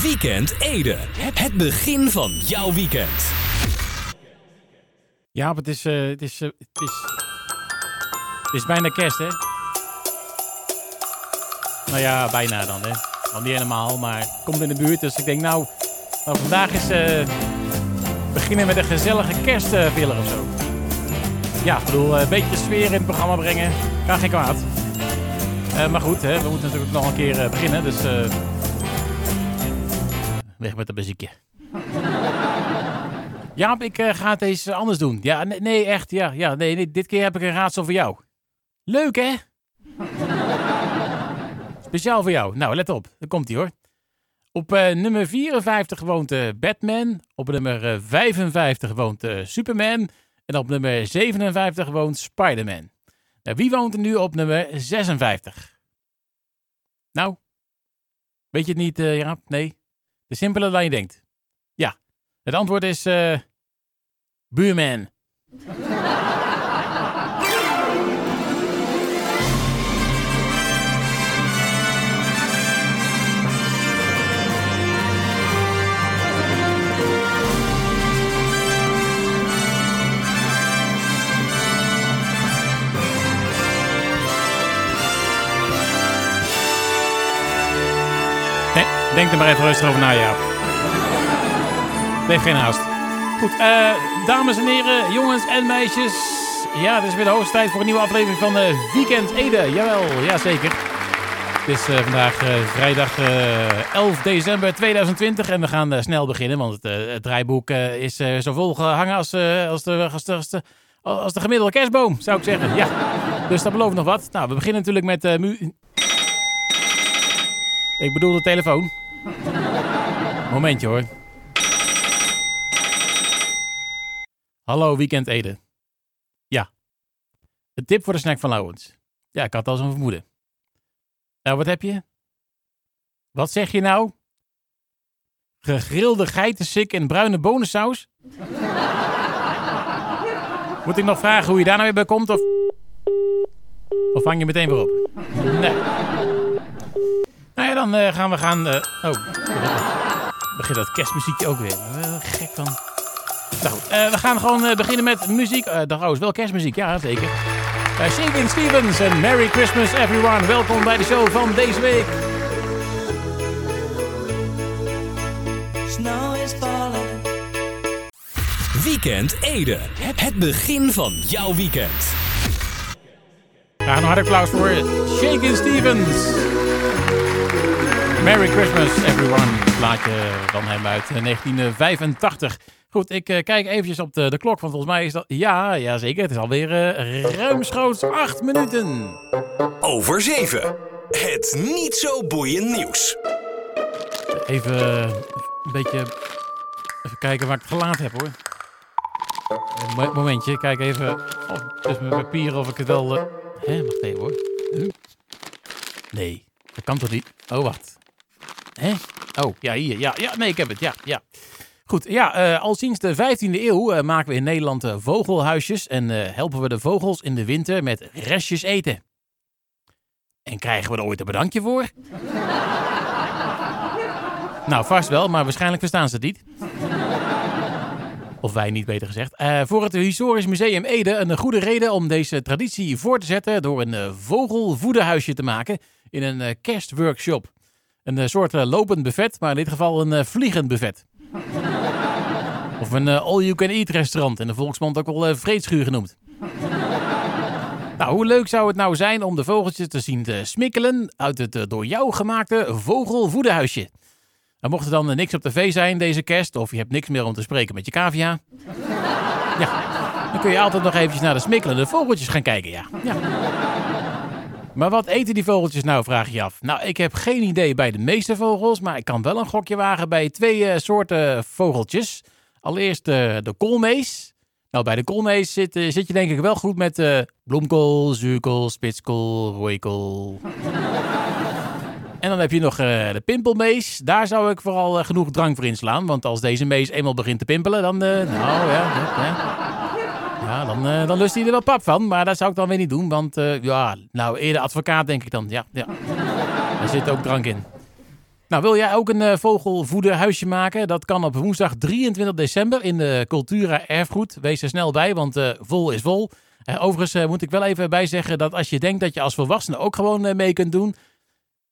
Weekend Ede. Het begin van jouw weekend. Ja, is, eh, het is, eh, het is, het is bijna kerst, hè? Nou ja, bijna dan, hè? Al niet helemaal, maar het komt in de buurt. Dus ik denk, nou, nou vandaag is eh, beginnen met een gezellige kerstfiller of zo. Ja, ik bedoel, een beetje sfeer in het programma brengen. Kan geen kwaad. Eh, maar goed, hè, we moeten natuurlijk nog een keer eh, beginnen, dus... eh, weg met de muziekje. Jaap, ik eh, ga het eens anders doen. Ja, nee, echt, ja, ja nee, nee, dit keer heb ik een raadsel voor jou. Leuk, hè? Speciaal voor jou. Nou, let op. Daar komt hij hoor. Op eh, nummer 54 woont eh, Batman. Op nummer eh, 55 woont eh, Superman. En op nummer 57 woont Spider-Man. Nou, wie woont er nu op nummer 56? Nou, weet je het niet, eh Jaap? Nee? De simpeler dan je denkt. Ja, het antwoord is eh Buurman. Denk er maar even rustig over na, Jaap. Leef geen haast. Goed, eh, dames en heren, jongens en meisjes. Ja, het is weer de hoogste tijd voor een nieuwe aflevering van eh, Weekend Ede. Jawel, jazeker. Het is eh, vandaag vrijdag eh, 11 december 2020 en we gaan snel beginnen, want het, draaiboek is zo vol gehangen als, als, de, als, de, als, de, als de gemiddelde kerstboom, zou ik zeggen. Ja, dus dat belooft nog wat. Nou, we beginnen natuurlijk met mu... Ik bedoel de telefoon. Momentje hoor. Hallo, Weekend Ede. Ja. Een tip voor de snack van Lauwens. Ja, ik had al zo'n vermoeden. Nou, wat heb je? Wat zeg je nou? Gegrilde geitensik en bruine bonensaus? Moet ik nog vragen hoe je daar nou weer bij komt? Of, of vang je meteen weer op? Nee. Ja, dan eh, gaan we gaan... eh, oh, begint dat kerstmuziekje ook weer. Wel gek van... Nou, eh, we gaan gewoon eh, beginnen met muziek. Eh trouwens, wel kerstmuziek, ja zeker. Uh, Shaking Stevens en Merry Christmas everyone. Welkom bij de show van deze week. Snow is falling. Weekend Ede. Het begin van jouw weekend. Graag een hard applaus voor Shaking Stevens. Merry Christmas everyone. Plaatje van hem uit eh, 1985. Goed, ik eh, kijk eventjes op de, de klok, want volgens mij is dat... Ja, ja zeker. Het is alweer uh, ruimschoots acht minuten. Over 7. Het niet zo boeiend nieuws. Even eh, een beetje... Even kijken waar ik het gelaten heb, hoor. Een mo- momentje, kijk even op tussen mijn papieren of ik het wel... eh, Hè, wacht even, hoor. Nee, dat kan toch niet? Oh, wacht. Hè? Oh, ja, hier. Ja, ja, nee, ik heb het. Ja, ja. Goed, ja, eh, al sinds de 15e eeuw eh, maken we in Nederland eh, vogelhuisjes en helpen we de vogels in de winter met restjes eten. En krijgen we er ooit een bedankje voor? nou, vast wel, maar waarschijnlijk verstaan ze het niet. Of wij niet, beter gezegd. Voor het Historisch Museum Ede een goede reden om deze traditie voor te zetten door een vogelvoederhuisje te maken in een kerstworkshop. Een eh, soort eh, lopend buffet, maar in dit geval een eh, vliegend buffet. Of een all-you-can-eat restaurant, in de volksmond ook wel vreedschuur genoemd. nou, hoe leuk zou het nou zijn om de vogeltjes te zien te smikkelen uit het door jou gemaakte vogelvoederhuisje? Er mocht er dan niks op tv zijn deze kerst, of je hebt niks meer om te spreken met je cavia. Ja, dan kun je altijd nog eventjes naar de smikkelende vogeltjes gaan kijken, ja. ja. Maar wat eten die vogeltjes nou, vraag je af. Nou, ik heb geen idee bij de meeste vogels, maar ik kan wel een gokje wagen bij twee eh, soorten vogeltjes. Allereerst eh, de koolmees. Nou, bij de koolmees zit, eh, zit je denk ik wel goed met bloemkool, zuurkool, spitskool, rooikool. En dan heb je nog de pimpelmees. Daar zou ik vooral genoeg drank voor inslaan. Want als deze mees eenmaal begint te pimpelen, dan... nou ja. Ja, dan, eh, dan lust hij er wel pap van. Maar dat zou ik dan weer niet doen. Want eh, ja, nou, eerder advocaat denk ik dan. Ja, ja. Daar zit ook drank in. Nou, wil jij ook een uh, vogelvoederhuisje maken? Dat kan op woensdag 23 december in de Cultura Erfgoed. Wees er snel bij, want vol is vol. Overigens moet ik wel even bijzeggen dat als je denkt dat je als volwassene ook gewoon mee kunt doen,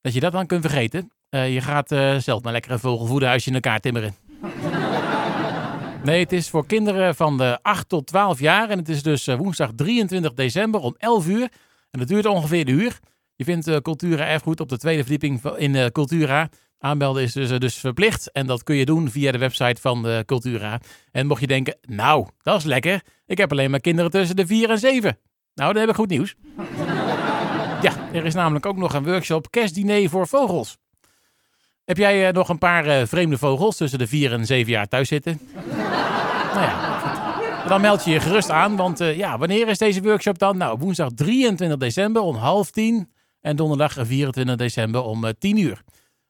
dat je dat dan kunt vergeten. je gaat zelf maar lekker een vogelvoederhuisje in elkaar timmeren. Nee, het is voor kinderen van de 8 tot 12 jaar. En het is dus woensdag 23 december om 11 uur. En dat duurt ongeveer een uur. Je vindt uh, Cultura Erfgoed op de tweede verdieping in uh, Cultura. Aanmelden is dus, dus verplicht. En dat kun je doen via de website van Cultura. En mocht je denken, nou, dat is lekker. Ik heb alleen maar kinderen tussen de 4 en 7. Nou, dan heb ik goed nieuws. ja, er is namelijk ook nog een workshop kerstdiner voor vogels. Heb jij uh, nog een paar uh, vreemde vogels tussen de 4 en 7 jaar thuis zitten? nou ja, dan meld je je gerust aan, want uh, ja, wanneer is deze workshop dan? Nou, woensdag 23 december om half tien en donderdag 24 december om 10 uur.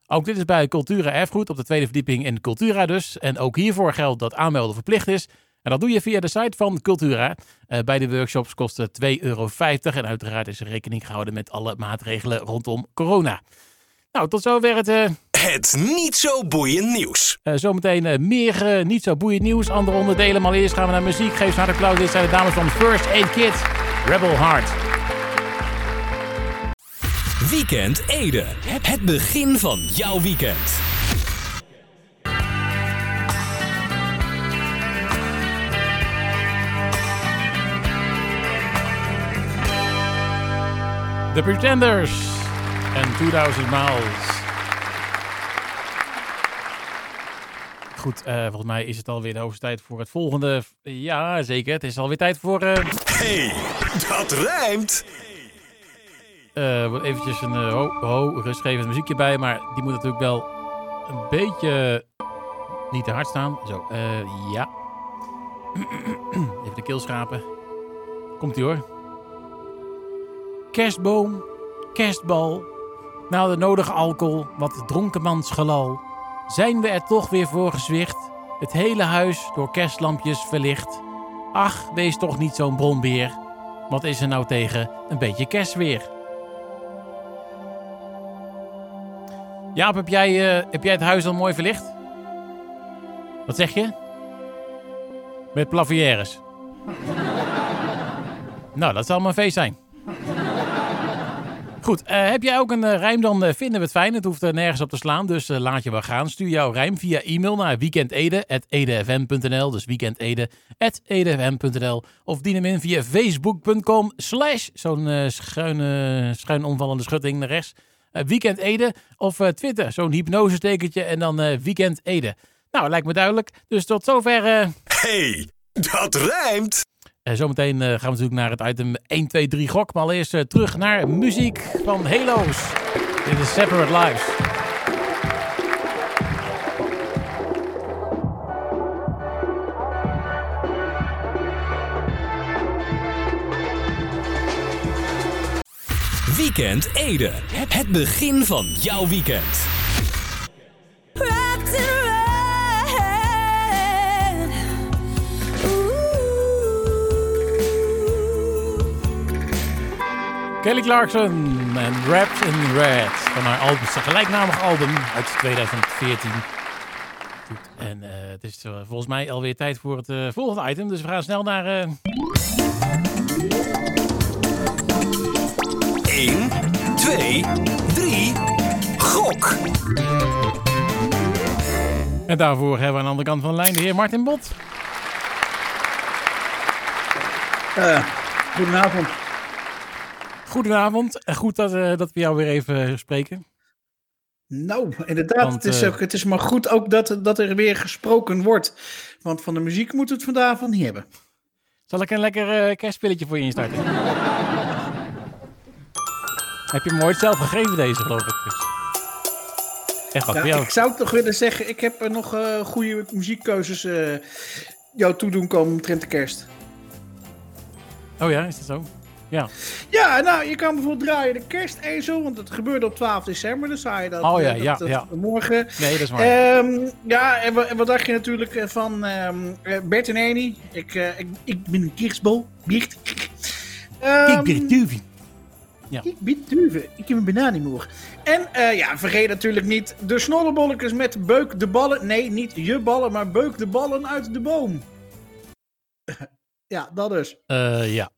Ook dit is bij Cultura Erfgoed op de tweede verdieping in Cultura dus. En ook hiervoor geldt dat aanmelden verplicht is. En dat doe je via de site van Cultura. Uh, bij de workshops kost het 2,50 euro. En uiteraard is er rekening gehouden met alle maatregelen rondom corona. Nou, tot zover het... Uh... Het niet zo boeiend nieuws. Uh, zometeen meer niet zo boeiend nieuws. Andere onderdelen. Maar eerst gaan we naar muziek. Geef ze harde applaus. Dit zijn de dames van First Aid Kit. Rebel Heart. Weekend Ede. Het begin van jouw weekend. The Pretenders en 2000 Miles. Goed, uh, volgens mij is het alweer de hoogste tijd voor het volgende. Ja, zeker. Het is alweer tijd voor. Uh... Hey, dat rijmt! Uh, eventjes een uh, ho, ho, rustgevend muziekje bij. Maar die moet natuurlijk wel een beetje niet te hard staan. Zo, ja. Even de keel schrapen. Komt ie hoor. Kerstboom, kerstbal. Nou, de nodige alcohol, wat dronkenmansgelal. Zijn we er toch weer voor gezwicht? Het hele huis door kerstlampjes verlicht. Ach, wees toch niet zo'n bronbeer. Wat is er nou tegen een beetje kerstweer? Jaap, heb jij, uh, heb jij het huis al mooi verlicht? Wat zeg je? Met plavières. nou, dat zal maar feest zijn. Goed, uh, heb jij ook een uh, rijm, dan vinden we het fijn. Het hoeft er nergens op te slaan, dus laat je wel gaan. Stuur jouw rijm via e-mail naar weekendede.edfm.nl. Dus weekendede.edfm.nl. Of dien hem in via facebook.com slash zo'n schuine, schuin omvallende schutting naar rechts. Weekend Ede. Of Twitter, zo'n hypnosestekentje en dan Weekend Ede. Nou, lijkt me duidelijk. Dus tot zover. Hey, dat rijmt! Zometeen gaan we natuurlijk naar het item 1, 2, 3 gok. Maar allereerst terug naar muziek van Halo's. Dit is Separate Lives. Weekend Ede. Het begin van jouw weekend. Kelly Clarkson en Wrapped in Red van haar album, gelijknamig album uit 2014. En uh, het is uh, volgens mij alweer tijd voor het uh, volgende item, dus we gaan snel naar... 1, 2, 3, gok! En daarvoor hebben we aan de andere kant van de lijn de heer Martin Bot. Uh, goedenavond. Goedenavond. En goed dat, uh, dat we jou weer even spreken. Nou, inderdaad. Want, het, is uh, ook, het is maar goed ook dat, dat er weer gesproken wordt. Want van de muziek moeten we het vandaag niet hebben. Zal ik een lekker kerstpilletje voor je instarten? Heb je hem ooit zelf gegeven, deze, geloof ik. Dus. Echt wat, ja, Ik zou toch willen zeggen, ik heb er nog uh, goede muziekkeuzes uh, jou toedoen komen omtrent de kerst. Oh ja, is dat zo? Ja. Ja, nou, je kan bijvoorbeeld draaien de kerstezel, want het gebeurde op 12 december, dus zou je dat, oh, ja, dat, ja, dat, ja. morgen. Nee, dat is waar. Um, ja, en, en, wat dacht je natuurlijk van um, Bert en Eni? Ik, uh, ik, ik ben een kerstbal. Biert. Um, Ja. Ik ben duven. Ik heb een bananenmoer. En uh, ja, vergeet natuurlijk niet de snollebolletjes met beuk de ballen. Nee, niet je ballen, maar beuk de ballen uit de boom. ja, dat dus. Uh, ja.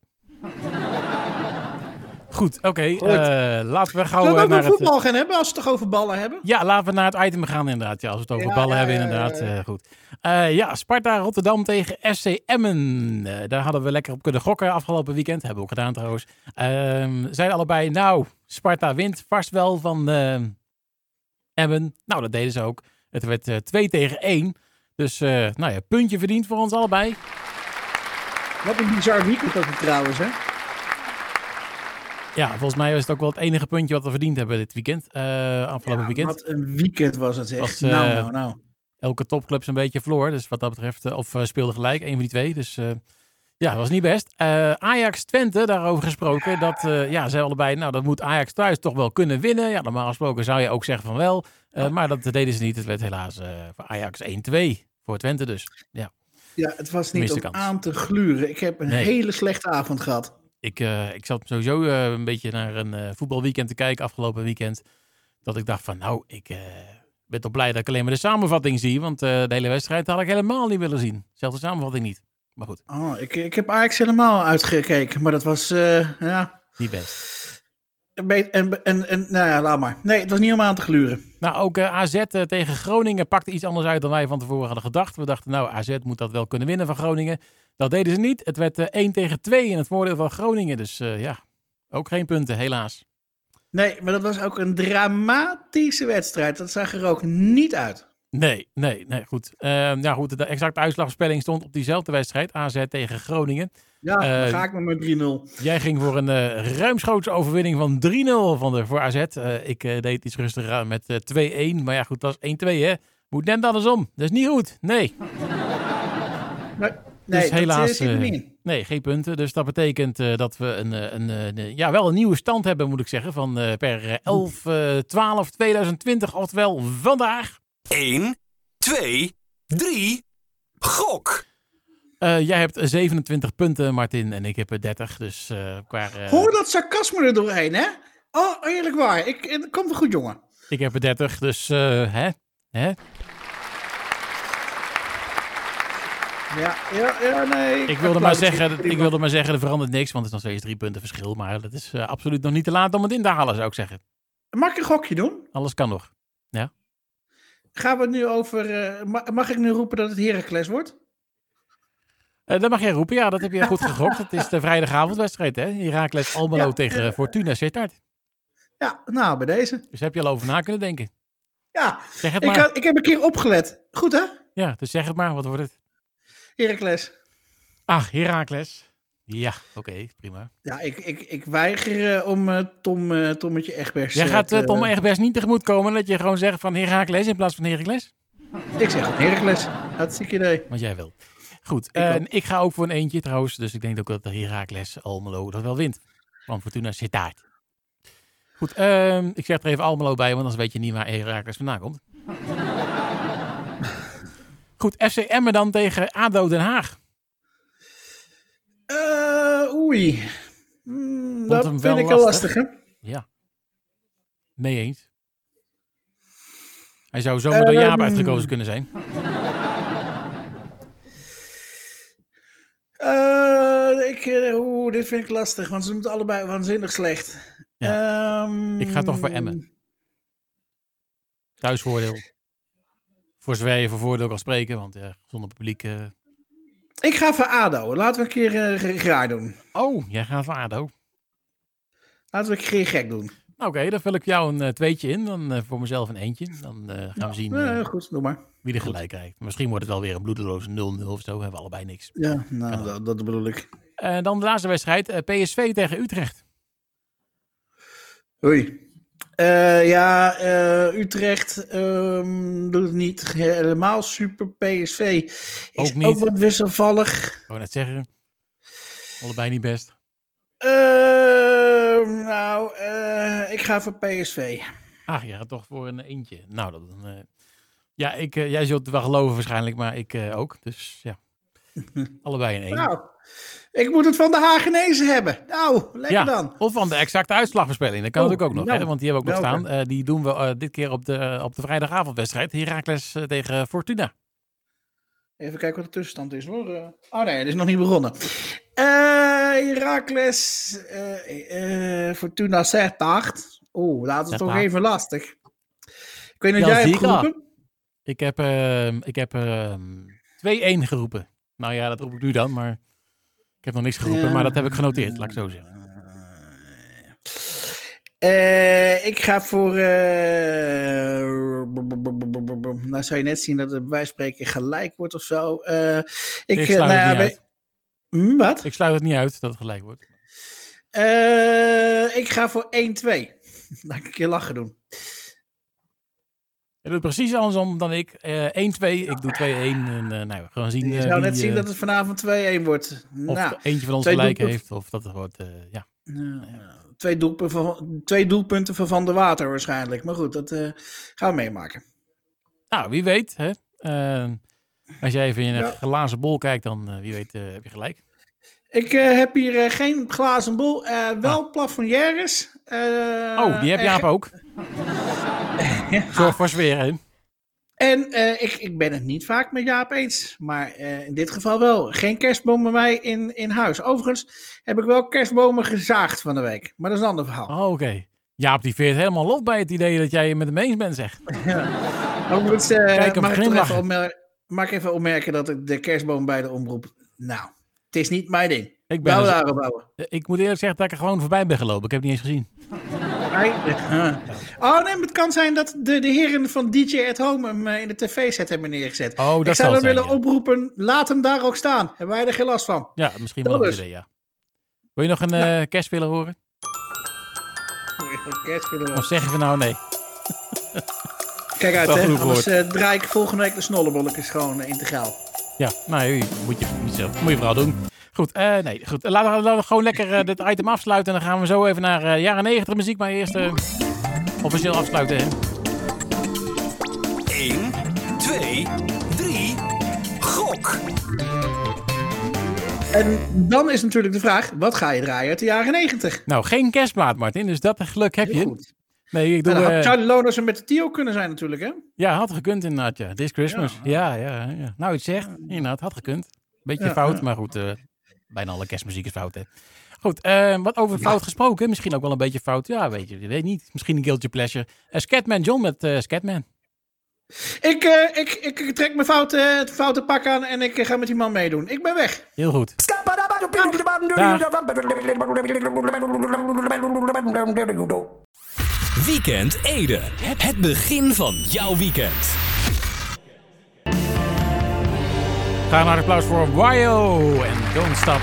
Goed, oké. Okay, uh, laten we gauw Zullen we naar voetbal gaan hebben als we het toch over ballen hebben? Ja, laten we naar het item gaan inderdaad. Ja, als we het over ballen hebben inderdaad. Uh, goed. Uh, ja, Sparta Rotterdam tegen FC Emmen. daar hadden we lekker op kunnen gokken afgelopen weekend. Hebben we ook gedaan trouwens. Ehm, zijn allebei, nou, Sparta wint vast wel van Emmen. Nou, dat deden ze ook. Het werd 2 tegen 1. Dus, nou ja, puntje verdiend voor ons allebei. Wat een bizar weekend ook trouwens, hè? Ja, volgens mij was het ook wel het enige puntje wat we verdiend hebben dit weekend. Uh, afgelopen ja, weekend. Wat een weekend was het echt. nou, uh, nou, nou. Elke topclub een beetje verloor. Dus wat dat betreft, uh, of speelde gelijk, een van die twee. Dus ja, dat was niet best. Ajax Twente, daarover gesproken. Dat, ja, ze allebei, nou, dat moet Ajax thuis toch wel kunnen winnen. Ja, normaal gesproken zou je ook zeggen van wel. Maar dat deden ze niet. Het werd helaas voor Ajax 1-2. Voor Twente dus. Ja, ja het was niet om aan te gluren. Ik heb een hele slechte avond gehad. Ik, uh, ik zat sowieso uh, een beetje naar een uh, voetbalweekend te kijken afgelopen weekend. Dat ik dacht van nou, ik ben toch blij dat ik alleen maar de samenvatting zie. Want de hele wedstrijd had ik helemaal niet willen zien. Zelfs de samenvatting niet. Maar goed. Oh, ik, ik heb Ajax helemaal uitgekeken. Maar dat was, ja... Niet best. En, en, en, nou ja, laat maar. Nee, het was niet om aan te gluren. Nou, ook AZ tegen Groningen pakte iets anders uit dan wij van tevoren hadden gedacht. We dachten, nou, AZ moet dat wel kunnen winnen van Groningen. Dat deden ze niet. Het werd 1 eh, tegen 2 in het voordeel van Groningen. Dus ja, ook geen punten, helaas. Nee, maar dat was ook een dramatische wedstrijd. Dat zag er ook niet uit. Nee, nee, nee, goed. Uh, ja, goed, de exacte uitslagspelling stond op diezelfde wedstrijd. AZ tegen Groningen. Ja, uh, dan ga ik maar met 3-0. Jij ging voor een uh, ruimschoots overwinning van 3-0 van de, voor AZ. ik deed iets rustiger met 2-1. Maar ja, goed, dat is 1-2, hè. Moet net andersom. Dat is niet goed. Nee. nee. Nee, dus helaas. Uh, nee, geen punten. Dus dat betekent uh, dat we een, eh, een, een, ja, wel een nieuwe stand hebben, moet ik zeggen. Van uh, per 11, 12, 2020. Oftewel vandaag. 1, 2, 3. Gok. jij hebt 27 punten, Martin, en ik heb 30. Dus qua. Hoor dat sarcasme er doorheen, hè? Oh, eerlijk waar. Ik, het komt wel goed, jongen. Ik heb 30, dus hè? Hè? Ja, ja, ja, nee. Ik wilde, maar zeggen, ik wilde maar zeggen, er verandert niks, want het is nog steeds drie punten verschil. Maar dat is uh, absoluut nog niet te laat om het in te halen, zou ik zeggen. Mag ik een gokje doen? Alles kan nog. Ja. Gaan we het nu over. Uh, mag ik nu roepen dat het Heracles wordt? Uh, dat mag jij roepen, ja, dat heb je goed gegokt. Het is de vrijdagavondwedstrijd, hè? Heracles Almelo tegen Fortuna Sittard. Ja, nou, bij deze. Dus heb je al over na kunnen denken. Ja, zeg het maar. Ik, ik heb een keer opgelet. Goed, hè? Ja, dus zeg het maar, wat wordt het? Heracles. Ach, Heracles. Ja, oké, prima. Ja, ik, ik, ik weiger uh, om uh, Tom, uh, Tommetje Egbers... Jij gaat Tom Egbers niet tegemoet komen dat je gewoon zegt van Heracles in plaats van Heracles? Ik zeg Heracles. Hartstikke idee. Wat jij wil. Goed, ik, ik ga ook voor een eentje trouwens. Dus ik denk ook dat de Heracles Almelo dat wel wint. Van Fortuna Sittard. Goed, uh, ik zeg er even Almelo bij, want anders weet je niet waar Heracles vandaan komt. Goed, FC Emmen dan tegen ADO Den Haag. Uh, oei. Mm, dat vind ik wel lastig, hè? Ja. Mee eens. Hij zou zomaar door Jaap um, uitgekozen kunnen zijn. Uh, ik, oeh, dit vind ik lastig, want ze moeten allebei waanzinnig slecht. Ja. Um, ik ga toch voor Emmen. Thuisvoordeel. Voor zover je voor voordeel kan spreken, want ja, zonder publiek... Uh... Ik ga voor ADO. Laten we een keer uh, raar doen. Oh, jij gaat voor ADO. Laten we een keer gek doen. Oké, okay, dan vul ik jou een uh, tweetje in. Dan uh, voor mezelf een eentje. Dan uh, gaan ja, we zien uh, goed, doe maar. wie er gelijk krijgt. Misschien wordt het wel weer een bloedeloze 0-0 of zo. Hebben we allebei niks. Ja, nou, dat, dat, bedoel ik. En dan de laatste wedstrijd. PSV tegen Utrecht. Oei. Uh, ja, uh, Utrecht um, doet het niet helemaal super. PSV is ook, niet. ook wat wisselvallig. Ik wou net zeggen. Allebei niet best. Uh, nou, ik ga voor PSV. Ach, je gaat toch voor een eentje. Nou, dat, ja, ik, jij zult het wel geloven waarschijnlijk, maar ik ook. Dus ja. Allebei in één. Nou, ik moet het van de Hagenezen hebben. Nou, lekker ja, dan. of van de exacte uitslagvoorspelling. Dat kan Oh, natuurlijk ook nog, nou, hè, want die hebben we ook nog welke? staan. Eh, die doen we eh, dit keer op de, op de vrijdagavondwedstrijd. Heracles eh, tegen Fortuna. Even kijken wat de tussenstand is hoor. Eh, Oh nee, het is nog niet begonnen. Eh Herakles, eh eh Fortuna zegt 8. Oeh, dat is toch acht. even lastig. Ik weet niet of jij hebt geroepen. Ik heb, ehm, ik heb ehm, 2-1 geroepen. Nou ja, dat roep ik nu dan, maar ik heb nog niks geroepen. Maar dat heb ik genoteerd, laat ik zo zeggen. Eh, ik ga voor. eh, nou, zou je net zien dat het bij spreken gelijk wordt of zo. Eh, ik, Ik sluit nou het ja, niet bij- uit. Hm, wat? Ik sluit het niet uit dat het gelijk wordt. Ik ga voor 1-2. Laat ik een keer lachen doen. Je doet precies andersom dan ik. Eh 1-2, ik doe 2-1. En eh, nou, we gaan zien Je eh, zou wie, net zien dat het vanavond 2-1 wordt. of Nou, eentje van ons gelijk heeft. Of dat het wordt, ja. nou, twee, doelpunten van, twee doelpunten van Van der Water waarschijnlijk. Maar goed, dat gaan we meemaken. Nou, wie weet. Hè? Eh, als jij even in een Ja. glazen bol kijkt, dan wie weet heb je gelijk. Ik eh, heb hier geen glazen bol, eh, wel plafonnières. Ah. Oh, die heb Jaap ge- Zorg voor sfeer? En eh, ik, ik ben het niet vaak met Jaap eens. Maar eh, in dit geval wel. Geen kerstboom bij mij in, in huis. Overigens heb ik wel kerstbomen gezaagd van de week. Maar dat is een ander verhaal. Oh, oké. Jaap die veert helemaal los bij het idee dat jij het met hem eens bent, zeg. Overigens eh, Kijk hem mag, ik even opmer- mag ik even opmerken dat ik de kerstboom bij de omroep... Nou, het is niet mijn ding. Ik, ben Bouw daarop bouwen. ik moet eerlijk zeggen dat ik er gewoon voorbij ben gelopen. Ik heb het niet eens gezien. Oh nee, het kan zijn dat de, de heren van DJ at Home hem eh, in de tv-set hebben neergezet. Oh, ik dat zou zal dan zijn, willen ja. oproepen, laat hem daar ook staan. Hebben wij er geen last van. Ja, misschien wel een idee, ja. Wil je nog een eh kerst willen horen? Kerstfilm. Of zeg je van nou nee? Kijk uit, hè. Anders eh, draai ik volgende week de snollebolletjes gewoon integraal. Ja, nou, moet je. Moet je vooral doen. Goed, eh, nee, goed. Laten we, laten we gewoon lekker eh, dit item afsluiten. En dan gaan we zo even naar eh, jaren 90 muziek. Maar eerst eh, officieel afsluiten. Hè. 1, 2, 3. Gok. En dan is natuurlijk de vraag, wat ga je draaien uit de jaren 90? Nou, geen kerstplaat, Martin. Dus dat geluk heb Heel je. goed. Nee, ik doe... Nou, dan had eh, Charlie Loners en met de Tio kunnen zijn natuurlijk, hè? ja, had gekund inderdaad, ja. This Christmas. Ja, ja, ja. Nou, het zegt. Inderdaad, had gekund. Beetje Ja, fout, ja. maar goed. eh, bijna alle kerstmuziek is fout, hè. Goed, eh, wat over fout gesproken. Misschien ook wel een beetje fout. Ja, weet je, je weet niet. Misschien een guilty pleasure. Uh, Scatman John met eh, Scatman. Ik, eh, ik, ik trek mijn foute, het foute pak aan en ik ga met die man meedoen. Ik ben weg. Heel goed. Weekend Ede. Het begin van jouw weekend. Ga naar applaus voor Wayo en Don't Stop.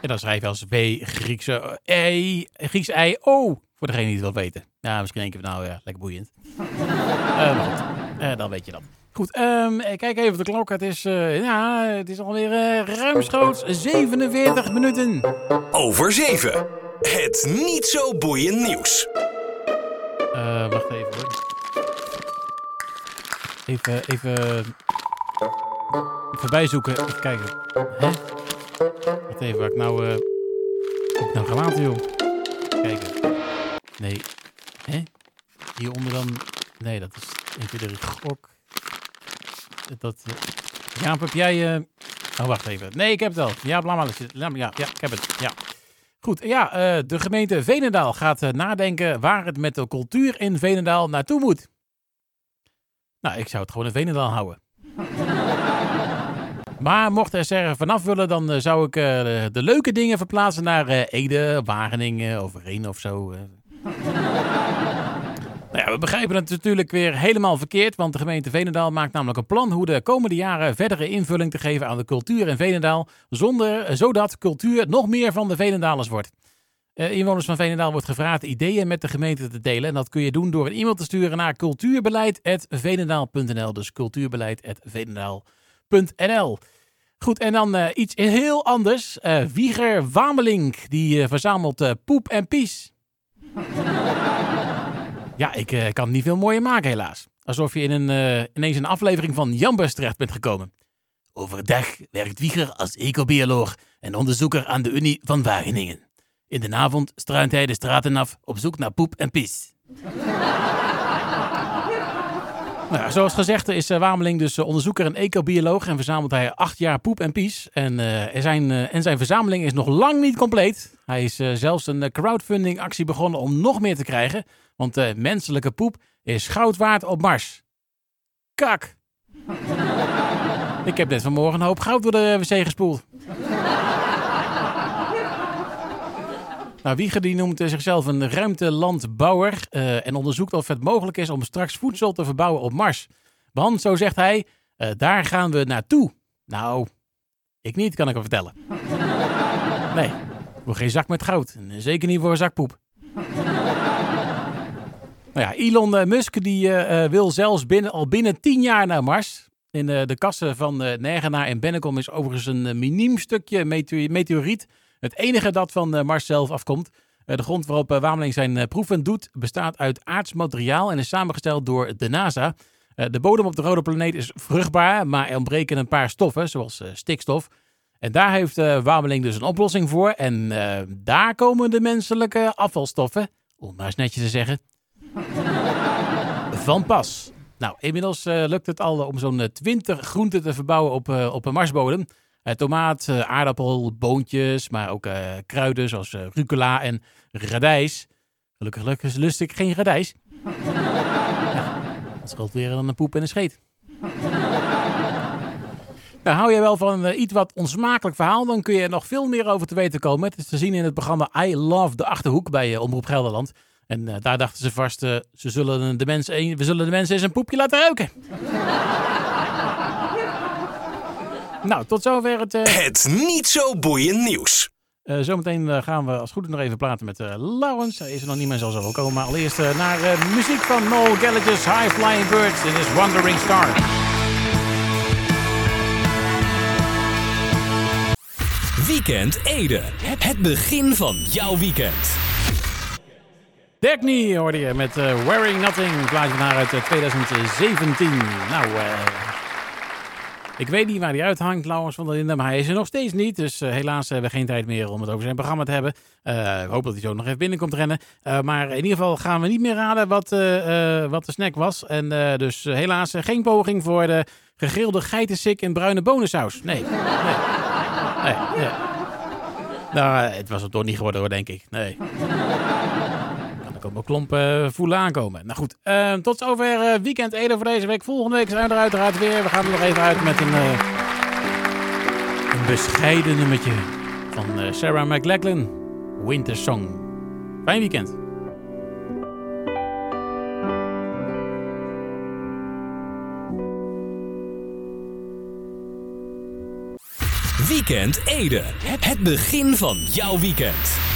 En dan schrijf je als W Griekse E, Grieks I, O. Voor degene die het wil weten. Ja, misschien denk je van nou ja, lekker boeiend. Eh, maar goed, Eh, dan weet je dat. Goed, ehm, eh, kijk even op de klok. Het is, eh, ja, het is alweer ruimschoots 47 minuten. Over 7. Het niet zo boeiend nieuws. Eh, wacht even. Even, even... Even bijzoeken. Even kijken. Hè? Wacht even, waar ik nou... eh heb ik nou gelaten, joh? Kijken. Nee. Hè? Hieronder dan... Nee, dat is 1, 2, 3, gok. Dat... Jaap, heb jij... eh Oh, wacht even. Nee, ik heb het al. Ja, bla, bla, bla, ja, ja, ik heb het. Ja. Goed, ja, de gemeente Venendaal gaat nadenken waar het met de cultuur in Venendaal naartoe moet. Nou, ik zou het gewoon in Venendaal houden. maar mochten ze er vanaf willen, dan eh, zou ik eh, de, leuke dingen verplaatsen naar eh, Ede, Wageningen of of zo. Nou ja, we begrijpen het natuurlijk weer helemaal verkeerd, want de gemeente Venendaal maakt namelijk een plan hoe de komende jaren verdere invulling te geven aan de cultuur in Venendaal, zonder, zodat cultuur nog meer van de Venendalers wordt. Eh, inwoners van Venendaal wordt gevraagd ideeën met de gemeente te delen. En dat kun je doen door een e-mail te sturen naar cultuurbeleid.venendaal.nl. Dus cultuurbeleid.venendaal.nl. Goed, en dan eh, iets heel anders. Eh, Wieger Wamelink, die verzamelt poep en pies. Ja, ik kan niet veel mooier maken helaas. Alsof je in een, ineens een aflevering van Jambus terecht bent gekomen. Overdag werkt Wieger als ecobioloog en onderzoeker aan de Unie van Wageningen. In de avond struint hij de straten af op zoek naar poep en pis. Nou, zoals gezegd is uh, Wameling dus uh, onderzoeker en ecobioloog en verzamelt hij acht jaar poep en pies. En, uh, zijn, en zijn verzameling is nog lang niet compleet. Hij is zelfs een crowdfunding actie begonnen om nog meer te krijgen. Want menselijke poep is goud waard op Mars. Kak! Ik heb net vanmorgen een hoop goud door de wc gespoeld. Nou, Wieger die noemt zichzelf een ruimtelandbouwer uh, en onderzoekt of het mogelijk is om straks voedsel te verbouwen op Mars. Want, zo zegt hij, uh, daar gaan we naartoe. Nou, ik niet, kan ik hem vertellen. Nee, voor geen zak met goud. En zeker niet voor een zak poep. Nou ja, Elon Musk die, uh, wil zelfs binnen, al binnen tien jaar naar Mars. In de kassen van Nergenaar en Bennekom is overigens een miniem stukje meteoriet het enige dat van eh, Mars zelf afkomt. Eh, de grond waarop eh, Wameling zijn proeven doet bestaat uit aards materiaal en is samengesteld door de NASA. De bodem op de rode planeet is vruchtbaar, maar er ontbreken een paar stoffen, zoals stikstof. En daar heeft Wameling dus een oplossing voor. En daar komen de menselijke afvalstoffen, om maar eens netjes te zeggen, van pas. Nou, inmiddels lukt het al om zo'n 20 groenten te verbouwen op, op een Marsbodem. Uh, tomaat, uh, aardappel, boontjes, maar ook uh, kruiden zoals rucola en radijs. Gelukkig, gelukkig lust ik geen radijs. dat scheelt weer dan een poep en een scheet. Nou, hou jij wel van iets wat onsmakelijk verhaal, dan kun je er nog veel meer over te weten komen. Het is te zien in het programma I Love de Achterhoek bij Omroep Gelderland. En daar dachten ze vast, ze zullen de mensen, we zullen de mensen eens een poepje laten ruiken. Nou, tot zover het... Uh... Het niet zo boeiend nieuws. Uh, zometeen uh, gaan we als goed nog even praten met uh, Laurens. Hij is er nog niet meer, zal zo wel komen. Maar allereerst naar muziek van Noel Gallagher's High Flying Birds. Dit is Wandering Star. Weekend Ede. Het begin van jouw weekend. Dagny hoorde je met Wearing Nothing. Plaatje van haar uit 2017. Nou, ik weet niet waar hij uithangt, Laurens van der Linden, maar hij is er nog steeds niet. Dus uh, helaas hebben we geen tijd meer om het over zijn programma te hebben. Uh, ik hoop dat hij zo nog even binnenkomt rennen. Uh, maar in ieder geval gaan we niet meer raden wat, wat de snack was. En dus helaas geen poging voor de gegrilde geitensik in bruine bonensaus. Nee, nee, nee. nee. Nou, het was het toch niet geworden hoor, denk ik. Nee komen klompen voelen aankomen. Nou goed, uh, tot zover uh, Weekend Ede voor deze week. Volgende week zijn we er uiteraard weer. We gaan er nog even uit met een, een bescheiden nummertje van Sarah McLachlan. Winter Song. Fijn weekend. Weekend Ede. Het begin van jouw weekend.